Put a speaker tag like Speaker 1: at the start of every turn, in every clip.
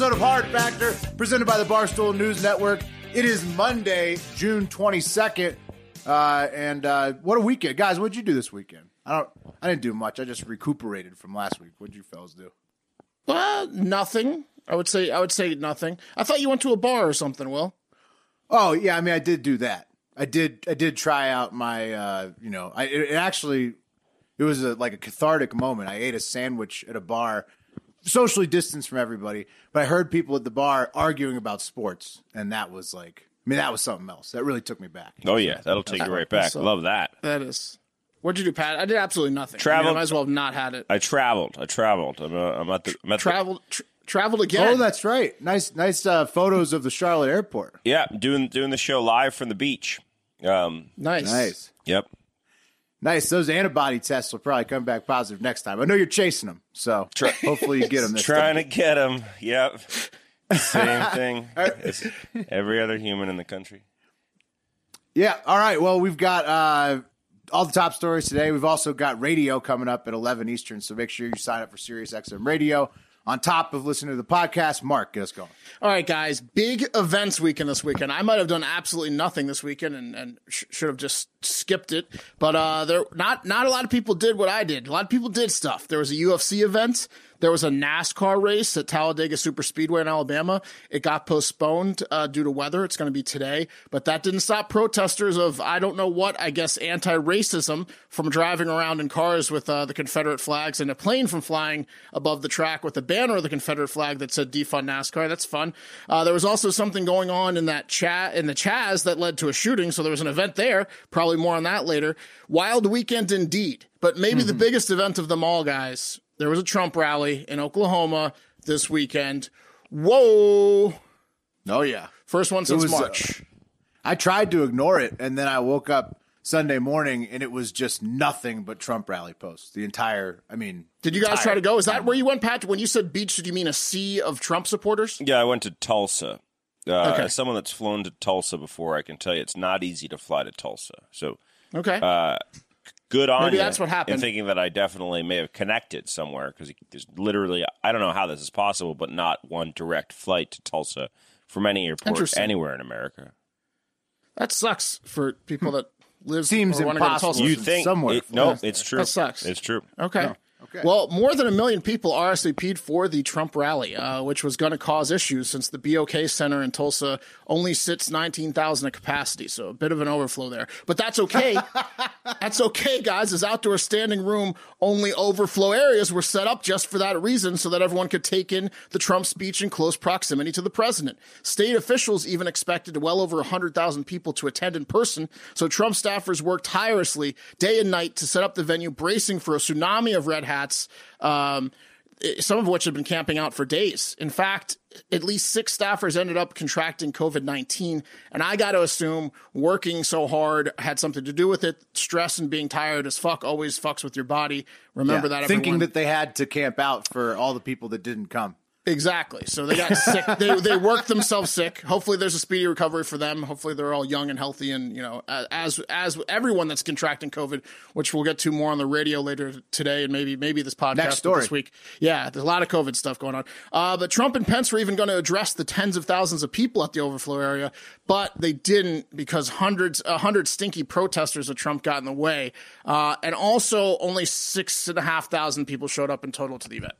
Speaker 1: Episode of Hard Factor presented by the Barstool News Network. It is Monday, June 22nd. Uh, and uh, what a weekend. Guys, what'd you do this weekend? I don't I didn't do much. I just recuperated from last week. What'd you fellas do?
Speaker 2: Well, nothing. I would say I would say nothing. I thought you went to a bar or something, Will.
Speaker 1: Oh, yeah, I mean I did do that. I did I did try out my uh, you know, I it, it actually it was a, like a cathartic moment. I ate a sandwich at a bar socially distanced from everybody, but I heard people at the bar arguing about sports and that was like I mean that was something else. That really took me back.
Speaker 3: Oh yeah, that'll take you right back.
Speaker 2: so-
Speaker 3: Love that.
Speaker 2: That is. What'd you do, Pat? I did absolutely nothing.
Speaker 3: Traveled-
Speaker 2: I, mean, I might as well have not had it.
Speaker 3: I traveled. I traveled. I'm, uh, I'm at the. I'm at the-
Speaker 2: Traveled, traveled again.
Speaker 1: Oh, that's right. Nice, nice uh, photos of the Charlotte airport.
Speaker 3: yeah, doing doing the show live from the beach. Um,
Speaker 2: nice.
Speaker 1: Nice,
Speaker 3: yep.
Speaker 1: Nice. Those antibody tests will probably come back positive next time. I know you're chasing them, so hopefully you get them this
Speaker 3: Trying
Speaker 1: time.
Speaker 3: to get them. Yep. Same thing. It's every other human in the country.
Speaker 1: Yeah. All right. Well, we've got uh, all the top stories today. We've also got radio coming up at 11 Eastern, so make sure you sign up for Sirius XM Radio. On top of listening to the podcast, Mark, get us going.
Speaker 2: All right, guys. Big events weekend this weekend. I might have done absolutely nothing this weekend and, and sh- should have just skipped it. But uh, there not not a lot of people did what I did. A lot of people did stuff. There was a UFC event. There was a NASCAR race at Talladega Super Speedway in Alabama. It got postponed uh, due to weather. It's going to be today, but that didn't stop protesters of I don't know what. I guess anti-racism from driving around in cars with uh, the Confederate flags and a plane from flying above the track with a banner of the Confederate flag that said "Defund NASCAR." That's fun. Uh, there was also something going on in that chat in the Chaz that led to a shooting. So there was an event there. Probably more on that later. Wild weekend indeed. But maybe the biggest event of them all, guys. There was a Trump rally in Oklahoma this weekend. Whoa!
Speaker 1: Oh, yeah.
Speaker 2: First one since
Speaker 1: was, uh,
Speaker 2: March.
Speaker 1: I tried to ignore it, and then I woke up Sunday morning, and it was just nothing but Trump rally posts. The entire, I mean,
Speaker 2: Did you guys try to go? Is that where you went, Pat? When you said beach, did you mean a sea of Trump supporters?
Speaker 3: Yeah, I went to Tulsa. Uh,
Speaker 2: Okay.
Speaker 3: As someone that's flown to Tulsa before, I can tell you it's not easy to fly to Tulsa. So
Speaker 2: Okay.
Speaker 3: Good on
Speaker 2: Maybe
Speaker 3: you
Speaker 2: that's what happened.
Speaker 3: In thinking that I definitely may have connected somewhere because there's literally I don't know how this is possible, but not one direct flight to Tulsa from any airport anywhere in America.
Speaker 2: that sucks for people that live
Speaker 1: Seems
Speaker 2: or wanna go to
Speaker 1: impossible.
Speaker 2: Tulsa.
Speaker 3: You think?
Speaker 1: somewhere
Speaker 3: it- no, it's true.
Speaker 2: That sucks.
Speaker 3: It's true.
Speaker 2: Okay.
Speaker 1: Okay.
Speaker 2: Well, more than a million people RSVP'd for the Trump rally, uh, which was going to cause issues since the BOK Center in Tulsa only sits 19,000 at capacity. So a bit of an overflow there. But that's okay. that's okay, guys. As outdoor standing room only overflow areas were set up just for that reason so that everyone could take in the Trump speech in close proximity to the president. State officials even expected well over 100,000 people to attend in person. So Trump staffers worked tirelessly day and night to set up the venue, bracing for a tsunami of red hats. Um, some of which have been camping out for days. In fact, at least six staffers ended up contracting COVID 19. And I got to assume working so hard had something to do with it. Stress and being tired as fuck always fucks with your body. Remember
Speaker 1: Yeah,
Speaker 2: that,
Speaker 1: thinking that they had to camp out for all the people that didn't come.
Speaker 2: Exactly. So they got sick. They they worked themselves sick. Hopefully, there's a speedy recovery for them. Hopefully, they're all young and healthy. And you know, as as everyone that's contracting COVID, which we'll get to more on the radio later today, and maybe maybe this podcast this week. Yeah, there's a lot of COVID stuff going on. Uh, but Trump and Pence were even going to address the tens of thousands of people at the overflow area, but they didn't because hundreds, a hundred stinky protesters of Trump got in the way, uh, and also only six and a half thousand people showed up in total to the event.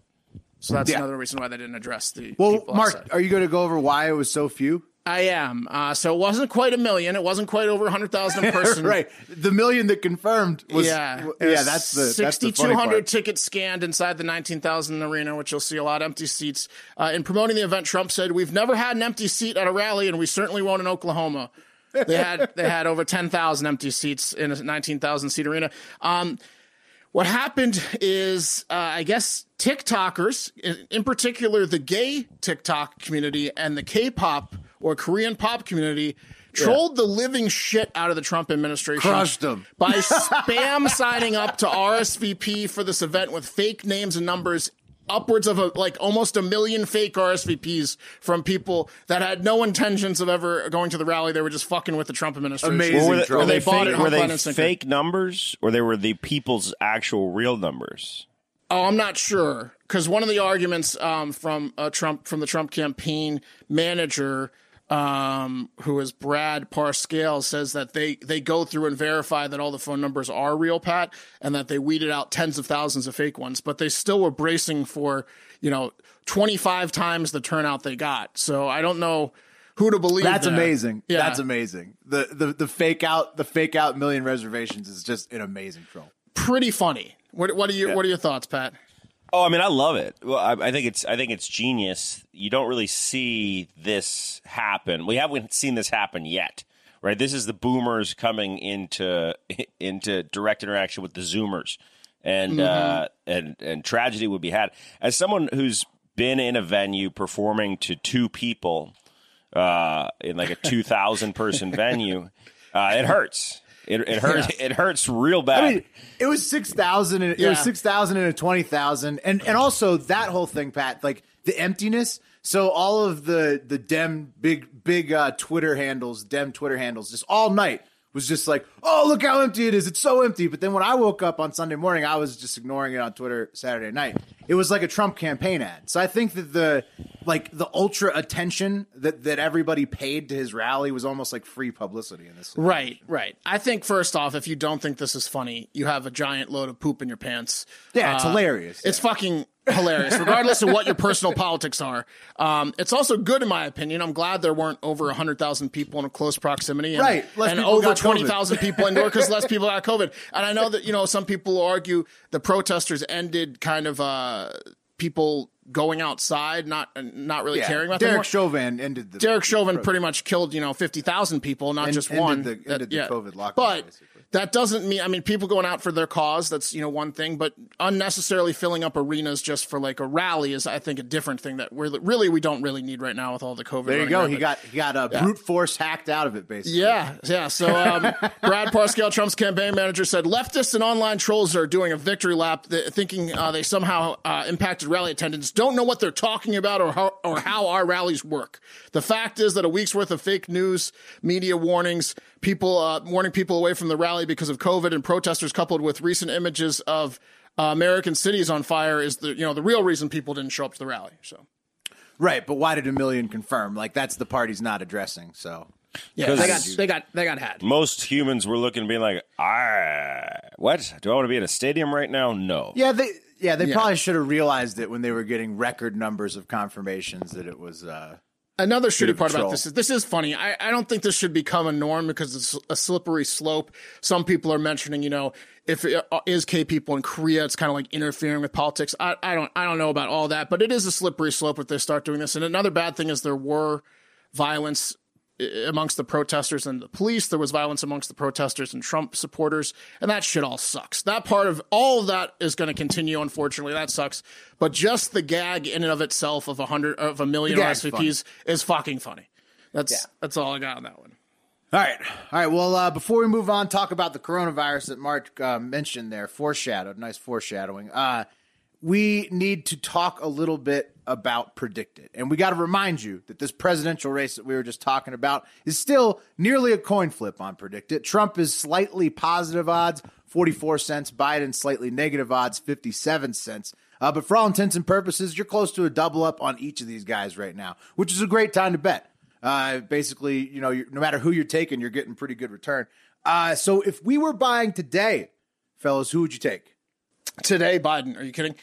Speaker 2: So that's
Speaker 1: Yeah.
Speaker 2: another reason why they didn't address the.
Speaker 1: Well, Mark,
Speaker 2: outside.
Speaker 1: are you going to go over why it was so few?
Speaker 2: I am. Uh, so it wasn't quite a million. It wasn't quite over 100,000 a person.
Speaker 1: right. The million that confirmed was
Speaker 2: yeah,
Speaker 1: w- yeah.
Speaker 2: was
Speaker 1: That's the that's
Speaker 2: 6,200 tickets scanned inside the 19,000 arena, which you'll see a lot of empty seats. Uh, in promoting the event, Trump said, "We've never had an empty seat at a rally, and we certainly won't in Oklahoma." They had they had over 10,000 empty seats in a 19,000 seat arena. Um, what happened is, uh, I guess, TikTokers, in, in particular the gay TikTok community and the K-pop or Korean pop community, trolled the living shit out of the Trump administration.
Speaker 1: Crushed 'em.
Speaker 2: by spam signing up to RSVP for this event with fake names and numbers. Upwards of a, like almost a million fake RSVPs from people that had no intentions of ever going to the rally. They were just fucking with the Trump administration.
Speaker 1: Amazing.
Speaker 3: Or were they, were they
Speaker 2: They
Speaker 3: fake,
Speaker 2: it
Speaker 3: were they
Speaker 2: line, and sinker.
Speaker 3: fake numbers, or they were the people's actual real numbers?
Speaker 2: Oh, I'm not sure because one of the arguments um, from uh, Trump from the Trump campaign manager, um, who is Brad Parscale, says that they they go through and verify that all the phone numbers are real, Pat, and that they weeded out tens of thousands of fake ones, but they still were bracing for you know 25 times the turnout they got. So I don't know who to believe.
Speaker 1: That's
Speaker 2: there.
Speaker 1: amazing.
Speaker 2: Yeah.
Speaker 1: That's amazing. The, the the fake out the fake out million reservations is just an amazing troll.
Speaker 2: Pretty funny. What what are your what are your thoughts, Pat?
Speaker 3: Oh, I mean, I love it. Well, I, I think it's I think it's genius. You don't really see this happen. We haven't seen this happen yet, right? This is the boomers coming into into direct interaction with the Zoomers, and uh, and and tragedy would be had. As someone who's been in a venue performing to two people uh, in like a two thousand person venue, uh, it hurts. It, it hurts. It hurts real bad.
Speaker 1: I mean, it was six thousand. It
Speaker 2: Yeah.
Speaker 1: was six thousand and a twenty thousand, and and also that whole thing, Pat, like the emptiness. So all of the the Dem big big uh, Twitter handles, Dem Twitter handles, just all night was just like, oh look how empty it is. It's so empty. But then when I woke up on Sunday morning, I was just ignoring it on Twitter Saturday night. It was like a Trump campaign ad. So I think that the like the ultra attention that that everybody paid to his rally was almost like free publicity in this.
Speaker 2: Right, right. I think first off, if you don't think this is funny, you have a giant load of poop in your pants.
Speaker 1: Yeah, it's uh, hilarious.
Speaker 2: It's fucking hilarious, regardless of what your personal politics are. Um, it's also good, in my opinion. I'm glad there weren't over 100,000 people in a close proximity. And,
Speaker 1: Right, less
Speaker 2: and over 20,000 people indoor because less people got COVID. And I know that, you know, some people argue the protesters ended kind of uh, people going outside, not not really caring about
Speaker 1: Derek. Chauvin ended the
Speaker 2: Derek Chauvin pretty much killed, you know, 50,000 people, not
Speaker 1: And-
Speaker 2: just one.
Speaker 1: the-
Speaker 2: That-
Speaker 1: ended the COVID lockdown,
Speaker 2: But
Speaker 1: basically.
Speaker 2: That doesn't mean, I mean, people going out for their cause, that's, you know, one thing, but unnecessarily filling up arenas just for like a rally is, I think, a different thing that we're really, we don't really need right now with all the COVID.
Speaker 1: There you go.
Speaker 2: around,
Speaker 1: He
Speaker 2: but-
Speaker 1: got he got a brute force hacked out of it, basically.
Speaker 2: yeah, yeah. So um, Brad Parscale, Trump's campaign manager, said leftists and online trolls are doing a victory lap, th- thinking uh, they somehow uh, impacted rally attendance. Don't know what they're talking about or how, or how our rallies work. The fact is that a week's worth of fake news, media warnings, people uh, warning people away from the rally because of COVID, and protesters coupled with recent images of uh, American cities on fire is the you know the real reason people didn't show up to the rally. So.
Speaker 1: Right, but why did a million confirm? Like that's the part he's not addressing. So
Speaker 2: Yeah, they got they got they got had.
Speaker 3: most humans were looking, being like, "Ah, what? Do I want to be in a stadium right now? No."
Speaker 1: yeah, they yeah they
Speaker 2: Yeah.
Speaker 1: probably should have realized it when they were getting record numbers of confirmations that it was. uh
Speaker 2: Another shitty part about this is this is funny. I, I don't think this should become a norm because it's a slippery slope. Some people are mentioning, you know, if it uh, K people in Korea, it's kind of like interfering with politics. I, I don't I don't know about all that, but it is a slippery slope if they start doing this. And another bad thing is there were violence amongst the protesters and the police. There was violence amongst the protesters and Trump supporters, and that shit all sucks. That part of all of that is going to continue. Unfortunately, that sucks. But just the gag in and of itself of a hundred of a million
Speaker 1: The gag's
Speaker 2: RSVPs is fucking funny. That's that's all I got on that one.
Speaker 1: All right, all right. Well, uh, before we move on, talk about the coronavirus that Mark uh, mentioned there. Foreshadowed, nice foreshadowing. Uh, we need to talk a little bit about PredictIt, and we got to remind you that this presidential race that we were just talking about is still nearly a coin flip on PredictIt. Trump is slightly positive odds, forty-four cents. Biden slightly negative odds, fifty-seven cents. Uh, but for all intents and purposes, you're close to a double up on each of these guys right now, which is a great time to bet. Uh, basically, you know, no matter who you're taking, you're getting pretty good return. Uh, so if we were buying today, fellas, who would you take?
Speaker 2: Today, Biden. Are you kidding?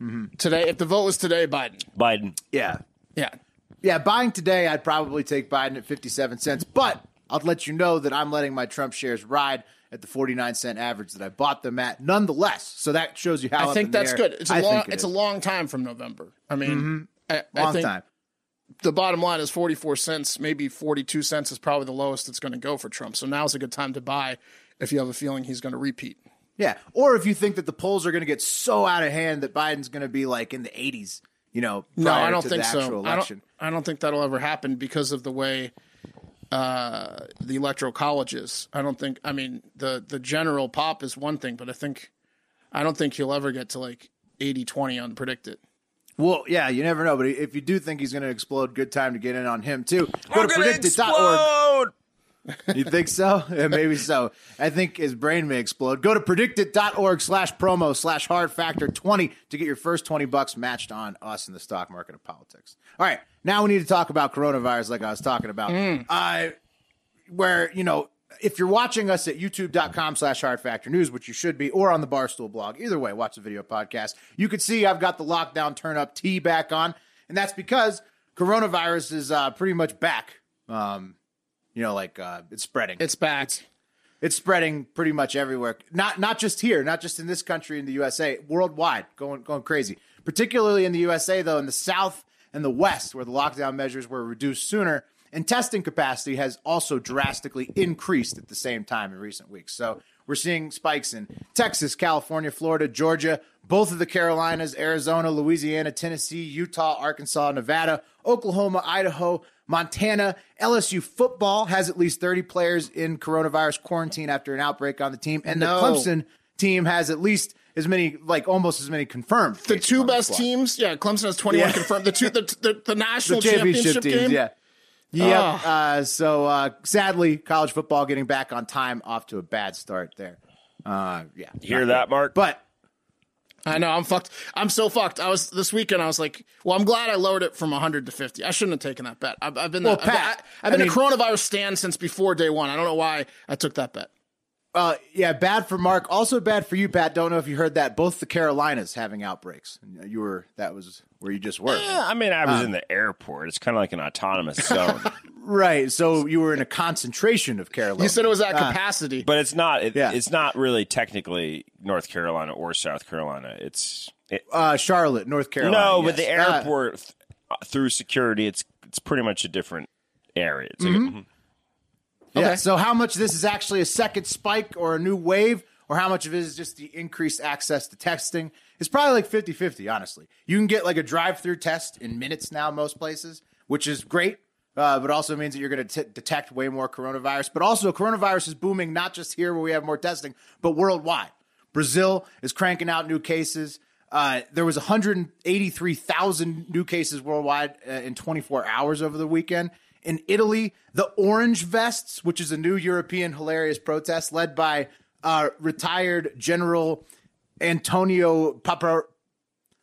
Speaker 2: Mm-hmm. Today, if the vote was today, Biden.
Speaker 3: Biden.
Speaker 1: Yeah.
Speaker 2: Yeah.
Speaker 1: Yeah, buying today, I'd probably take Biden at 57 cents, but I'll let you know that I'm letting my Trump shares ride at the 49 cent average that I bought them at nonetheless. So that shows you how
Speaker 2: I
Speaker 1: up
Speaker 2: think
Speaker 1: in the
Speaker 2: that's
Speaker 1: air
Speaker 2: good. It's a
Speaker 1: I
Speaker 2: long.
Speaker 1: it
Speaker 2: It's a long time from November. I mean, mm-hmm. I, I
Speaker 1: long
Speaker 2: think
Speaker 1: time.
Speaker 2: the bottom line is 44 cents, maybe 42 cents is probably the lowest it's going to go for Trump. So now's a good time to buy if you have a feeling he's going to repeat.
Speaker 1: Yeah. Or if you think that the polls are going to get so out of hand that Biden's going to be like in the 80s, you know,
Speaker 2: No, I don't
Speaker 1: to
Speaker 2: think
Speaker 1: the
Speaker 2: so.
Speaker 1: actual
Speaker 2: I don't,
Speaker 1: election.
Speaker 2: I don't think that'll ever happen because of the way uh, the electoral college is. I don't think. I mean, the the general pop is one thing, but I think I don't think he'll ever get to like 80-20 on PredictIt.
Speaker 1: Well, yeah, you never know. But if you do think he's going to explode, good time to get in on him too. Go
Speaker 3: We're
Speaker 1: to
Speaker 3: gonna
Speaker 1: predictit.org.
Speaker 3: explode.
Speaker 1: You think so? Yeah, maybe so. I think his brain may explode. Go to predictit.org slash promo slash hard factor 20 to get your first 20 bucks matched on us in the stock market of politics. All right. Now we need to talk about coronavirus like I was talking about. Uh, where, you know, if you're watching us at youtube.com slash hard factor news, which you should be, or on the Barstool blog, either way, watch the video podcast, you could see I've got the lockdown turn up T back on. And that's because coronavirus is uh, pretty much back. Um, you know, like uh, it's spreading.
Speaker 2: It's back.
Speaker 1: It's spreading pretty much everywhere. Not not just here, not just in this country in the USA, worldwide, going going crazy. Particularly in the USA though, in the South and the West, where the lockdown measures were reduced sooner, and testing capacity has also drastically increased at the same time in recent weeks. So we're seeing spikes in Texas, California, Florida, Georgia, both of the Carolinas, Arizona, Louisiana, Tennessee, Utah, Arkansas, Nevada, Oklahoma, Idaho, Montana. LSU football has at least 30 players in coronavirus quarantine after an outbreak on the team. And
Speaker 2: No.
Speaker 1: the Clemson team has at least as many, like almost as many confirmed.
Speaker 2: The two
Speaker 1: on the
Speaker 2: best teams, yeah. Clemson has twenty one
Speaker 1: Yeah.
Speaker 2: confirmed. The two, the, the, the
Speaker 1: The
Speaker 2: national
Speaker 1: championship,
Speaker 2: championship,
Speaker 1: teams,
Speaker 2: game.
Speaker 1: yeah. Yep.
Speaker 2: Ugh.
Speaker 1: Uh, so uh, sadly, college football getting back on time off to a bad start there. Uh, yeah.
Speaker 3: Hear that,
Speaker 1: good.
Speaker 3: Mark?
Speaker 1: But
Speaker 2: I know I'm fucked. I'm so fucked. I was this weekend. I was like, well, I'm glad I lowered it from 100 to 50. I shouldn't have taken that bet. I've, I've been,
Speaker 1: Well,
Speaker 2: I've been-
Speaker 1: Pat,
Speaker 2: I, have been
Speaker 1: I
Speaker 2: a
Speaker 1: mean-
Speaker 2: coronavirus stand since before day one. I don't know why I took that bet.
Speaker 1: Uh, yeah, bad for Mark. Also bad for you, Pat. Don't know if you heard that. Both the Carolinas having outbreaks. You were that was where you just were,
Speaker 3: Yeah, I mean, I was in the airport. It's kind of like an autonomous zone,
Speaker 1: right? So you were in a concentration of Carolina.
Speaker 2: You said it was at
Speaker 1: Ah.
Speaker 2: capacity.
Speaker 3: but it's not. It,
Speaker 1: Yeah.
Speaker 3: It's not really technically North Carolina or South Carolina. It's it,
Speaker 1: uh, Charlotte, North Carolina.
Speaker 3: no, but
Speaker 1: yes.
Speaker 3: the
Speaker 1: Uh,
Speaker 3: airport th- through security, it's it's pretty much a different area. It's like
Speaker 1: Mm-hmm.
Speaker 3: a-
Speaker 1: Yeah. So how much this is actually a second spike or a new wave, or how much of it is just the increased access to testing? It's probably like 50-50, honestly. You can get like a drive-through test in minutes now, most places, which is great. Uh, but also means that you're going to detect way more coronavirus. But also, coronavirus is booming not just here where we have more testing, but worldwide. Brazil is cranking out new cases. Uh, there was 183,000 new cases worldwide uh, in 24 hours over the weekend. In Italy, the Orange Vests, which is a new European hilarious protest led by uh, retired General Antonio Papa,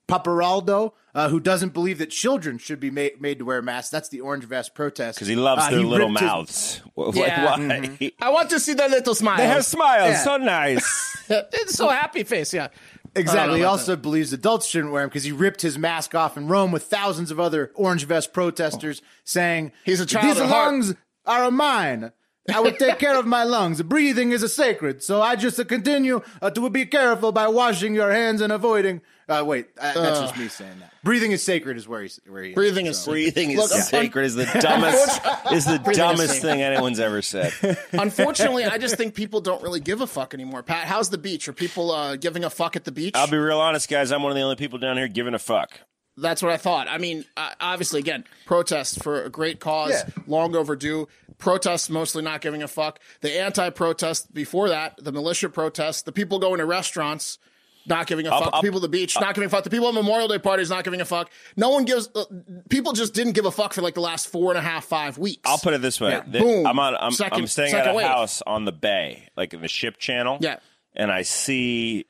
Speaker 1: Pappalardo, uh, who doesn't believe that children should be made, made to wear masks. That's the Orange Vest protest.
Speaker 3: because he loves
Speaker 1: Uh,
Speaker 3: their little
Speaker 1: ripped his-
Speaker 3: mouths. Like,
Speaker 2: Yeah.
Speaker 3: why?
Speaker 1: Mm-hmm.
Speaker 2: I want to see that little smile.
Speaker 3: They have smiles,
Speaker 1: Yeah.
Speaker 3: so nice.
Speaker 2: it's so happy face. Yeah.
Speaker 1: Exactly. He
Speaker 2: about
Speaker 1: also believes adults shouldn't wear them because he ripped his mask off in Rome with thousands of other Orange Vest protesters saying,
Speaker 2: He's a child
Speaker 1: These
Speaker 2: at heart."
Speaker 1: lungs are mine. I will take care of my lungs. Breathing is a sacred, so I just continue uh, to be careful by washing your hands and avoiding. Uh, wait, uh, that's just me saying that. Breathing is sacred is where he's where he is.
Speaker 2: Breathing is
Speaker 3: Breathing is
Speaker 2: Look, un-
Speaker 3: sacred. Is the dumbest. is the dumbest
Speaker 2: sacred.
Speaker 3: thing anyone's ever said.
Speaker 2: Unfortunately, I just think people don't really give a fuck anymore. Pat, how's the beach? Are people uh, giving a fuck at the beach?
Speaker 3: I'll be real honest, guys. I'm one of the only people down here giving a fuck.
Speaker 2: That's what I thought. I mean, uh, obviously, again, protests for a great cause,
Speaker 1: Yeah.
Speaker 2: long overdue. Protests mostly not giving a fuck. The anti-protest before that, the militia protests, the people going to restaurants not giving a
Speaker 3: Up-
Speaker 2: fuck.
Speaker 3: up-
Speaker 2: the people at the beach not giving a fuck. The people at Memorial Day parties not giving a fuck. No one gives. Uh, people just didn't give a fuck for like the last four and a half, five weeks.
Speaker 3: I'll put it this way:
Speaker 2: Yeah.
Speaker 3: The-
Speaker 2: Boom.
Speaker 3: I'm on. I'm,
Speaker 2: Second-
Speaker 3: I'm staying at a
Speaker 2: wave.
Speaker 3: house on the bay, like in the ship channel.
Speaker 2: Yeah.
Speaker 3: and I see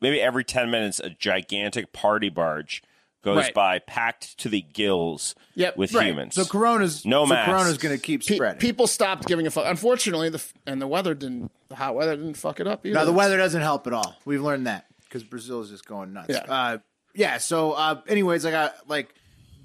Speaker 3: maybe every ten minutes a gigantic party barge goes
Speaker 2: Right.
Speaker 3: by, packed to the gills
Speaker 2: Yep,
Speaker 3: with
Speaker 2: right.
Speaker 3: humans.
Speaker 1: So Corona's
Speaker 3: No
Speaker 1: so
Speaker 3: masks.
Speaker 1: Corona's going to keep
Speaker 2: Pe-
Speaker 1: spreading.
Speaker 2: people stopped giving a fuck. Unfortunately, the f- and the weather didn't. The hot weather didn't fuck it up either.
Speaker 1: Now the weather doesn't help at all. We've learned that because Brazil is just going nuts.
Speaker 2: Yeah.
Speaker 1: Uh, yeah. So, uh, anyways, I got like,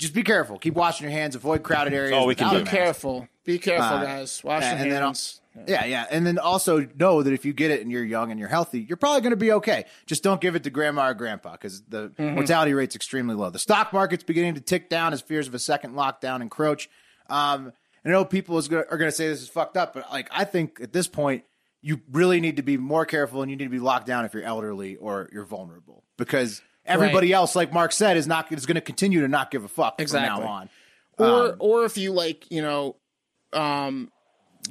Speaker 1: just be careful. Keep washing your hands. Avoid crowded areas.
Speaker 3: all we can do.
Speaker 2: Be
Speaker 1: a
Speaker 2: careful. Be careful, guys. Wash
Speaker 1: yeah,
Speaker 2: your
Speaker 1: and then
Speaker 2: hands.
Speaker 1: Yeah, yeah. And then also know that if you get it and you're young and you're healthy, you're probably going to be okay. Just don't give it to grandma or grandpa because the
Speaker 2: Mm-hmm.
Speaker 1: mortality rate's extremely low. The stock market's beginning to tick down as fears of a second lockdown encroach. Um, I know people is gonna, are going to say this is fucked up, but like I think at this point, you really need to be more careful and you need to be locked down if you're elderly or you're vulnerable because everybody else, like Mark said, is not is going to continue to not give a fuck
Speaker 2: Exactly.
Speaker 1: from now on.
Speaker 2: or or if you like you know um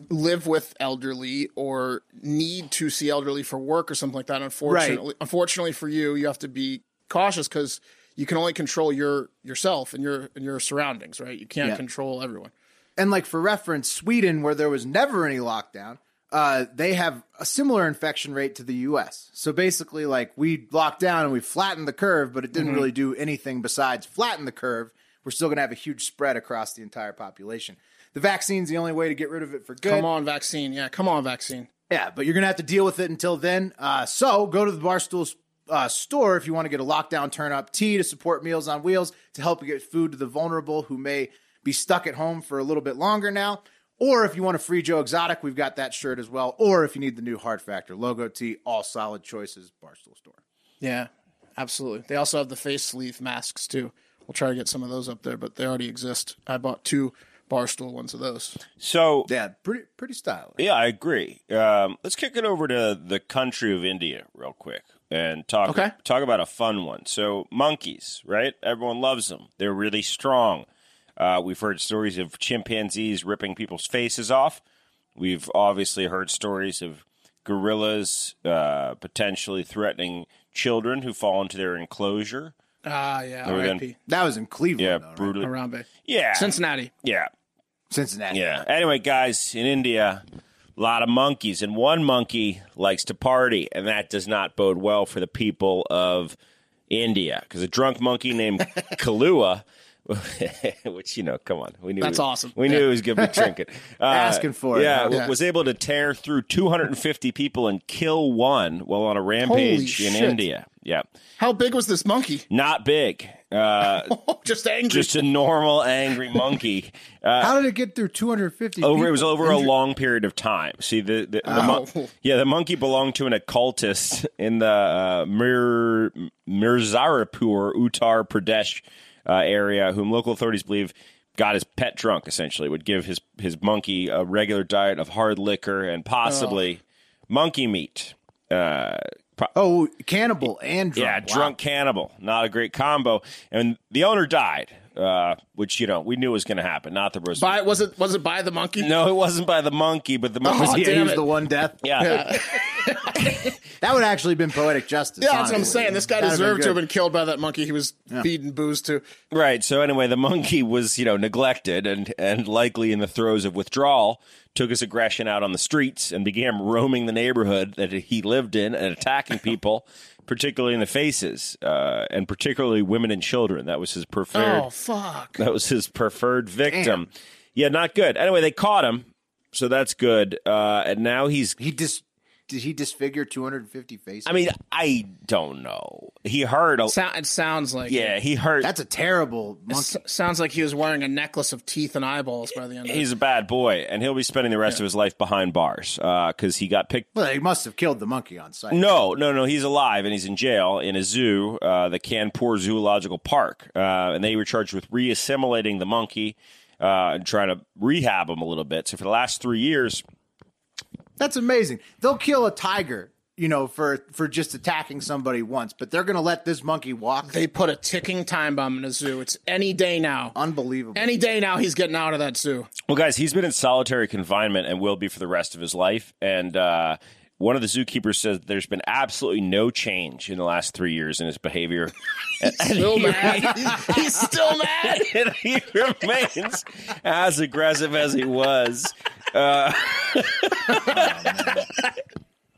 Speaker 2: live with elderly or need to see elderly for work or something like that unfortunately unfortunately for you you have to be cautious because you can only control your yourself and your and your surroundings right you can't
Speaker 1: Yeah.
Speaker 2: control everyone
Speaker 1: And like for reference, Sweden, where there was never any lockdown, uh, they have a similar infection rate to the U.S. So basically, like we locked down and we flattened the curve, but it didn't really do anything besides flatten the curve. We're still going to have a huge spread across the entire population. The vaccine's the only way to get rid of it for good.
Speaker 2: come on vaccine yeah come on vaccine
Speaker 1: Yeah, but you're going to have to deal with it until then. Uh, so go to the Barstool uh, store if you want to get a lockdown turn up tea to support Meals on Wheels to help you get food to the vulnerable who may be stuck at home for a little bit longer now. Or if you want a free Joe Exotic, we've got that shirt as well. Or if you need the new Hard Factor logo tee, all solid choices, Barstool store.
Speaker 2: yeah absolutely they also have the face sleeve masks too we'll try to get some of those up there but they already exist i bought two barstool ones of those
Speaker 3: So
Speaker 1: Yeah, pretty pretty stylish.
Speaker 3: Yeah, I agree. Um, let's kick it over to the country of India real quick and talk
Speaker 2: Okay.
Speaker 3: talk about a fun one. So monkeys, right? Everyone loves them. They're really strong. Uh, we've heard stories of chimpanzees ripping people's faces off. We've obviously heard stories of gorillas uh, potentially threatening children who fall into their enclosure.
Speaker 2: ah yeah
Speaker 3: Or then-
Speaker 1: That was in Cleveland,
Speaker 3: Yeah,
Speaker 1: though, right?
Speaker 3: brutally.
Speaker 2: Harambe.
Speaker 3: Yeah,
Speaker 2: cincinnati
Speaker 3: yeah.
Speaker 1: Cincinnati.
Speaker 3: Yeah. Anyway, guys, in India, a lot of monkeys, and one monkey likes to party, and that does not bode well for the people of India because a drunk monkey named Kalua. Which you know, come on, we knew
Speaker 2: That's
Speaker 3: he-
Speaker 2: awesome.
Speaker 3: We knew
Speaker 2: Yeah.
Speaker 3: he was going to be drinking. Uh,
Speaker 1: Asking for it,
Speaker 3: yeah,
Speaker 1: huh?
Speaker 2: Yeah.
Speaker 3: was able to tear through 250 people and kill one while on a rampage in
Speaker 2: shit.
Speaker 3: India. Yeah,
Speaker 2: How big was this monkey?
Speaker 3: not big, uh,
Speaker 2: Just angry.
Speaker 3: just a normal angry monkey. Uh,
Speaker 1: How did it get through 250
Speaker 3: over
Speaker 1: people?
Speaker 3: it was over a long period of time. See the, the, the mon-
Speaker 2: Oh.
Speaker 3: yeah the monkey belonged to an occultist in the uh, Mir Mirzapur Uttar Pradesh uh, area, whom local authorities believe got his pet drunk. Essentially, would give his his monkey a regular diet of hard liquor and possibly monkey meat. Uh, pro-
Speaker 1: Oh, cannibal and drunk.
Speaker 3: yeah,
Speaker 1: Wow.
Speaker 3: drunk cannibal, not a great combo. And the owner died, uh, which you know we knew was going to happen. Not the roast.
Speaker 2: by was it was it by the monkey?
Speaker 3: No, it wasn't by the monkey, but the monkey.
Speaker 2: Oh,
Speaker 1: Yeah, he was the one death.
Speaker 3: yeah.
Speaker 1: That would actually have been poetic justice.
Speaker 2: Yeah, that's what I'm saying. This guy
Speaker 1: That'd have
Speaker 2: deserved to have been killed by that monkey he was feeding booze to.
Speaker 3: Right. So anyway, the monkey was, you know, neglected and and likely in the throes of withdrawal, took his aggression out on the streets and began roaming the neighborhood that he lived in and attacking people, particularly in the faces, uh, and particularly women and children. That was his preferred.
Speaker 2: Oh fuck!
Speaker 3: That was his preferred victim. Yeah, not good. Anyway, they caught him, so that's good. Uh, and now he's.
Speaker 1: He dis did he disfigure 250 faces?
Speaker 3: I mean, I don't know. He hurt. A,
Speaker 2: So, it sounds like
Speaker 3: yeah, he hurt.
Speaker 1: that's a terrible
Speaker 2: It
Speaker 1: monkey.
Speaker 2: s- sounds like he was wearing a necklace of teeth and eyeballs by the end. of it.
Speaker 3: He's a bad boy, and he'll be spending the rest of his life behind bars because he got picked.
Speaker 1: Well, he must have killed the monkey on sight.
Speaker 3: No, no, no. He's alive and he's in jail in a zoo, uh, the Kanpur Zoological Park, uh, and they were charged with reassimilating the monkey uh, and trying to rehab him a little bit. So for the last three years,
Speaker 1: That's amazing. They'll kill a tiger, you know, for for just attacking somebody once, but they're going to let this monkey walk.
Speaker 2: They put a ticking time bomb in a zoo. It's any day now.
Speaker 1: Unbelievable.
Speaker 2: Any day now, he's getting out of that zoo.
Speaker 3: Well, guys, he's been in solitary confinement and will be for the rest of his life. And uh, one of the zookeepers says there's been absolutely no change in the last three years in his behavior. and, and
Speaker 2: Still
Speaker 3: he,
Speaker 2: mad. he's still mad.
Speaker 3: and he remains as aggressive as he was. Uh,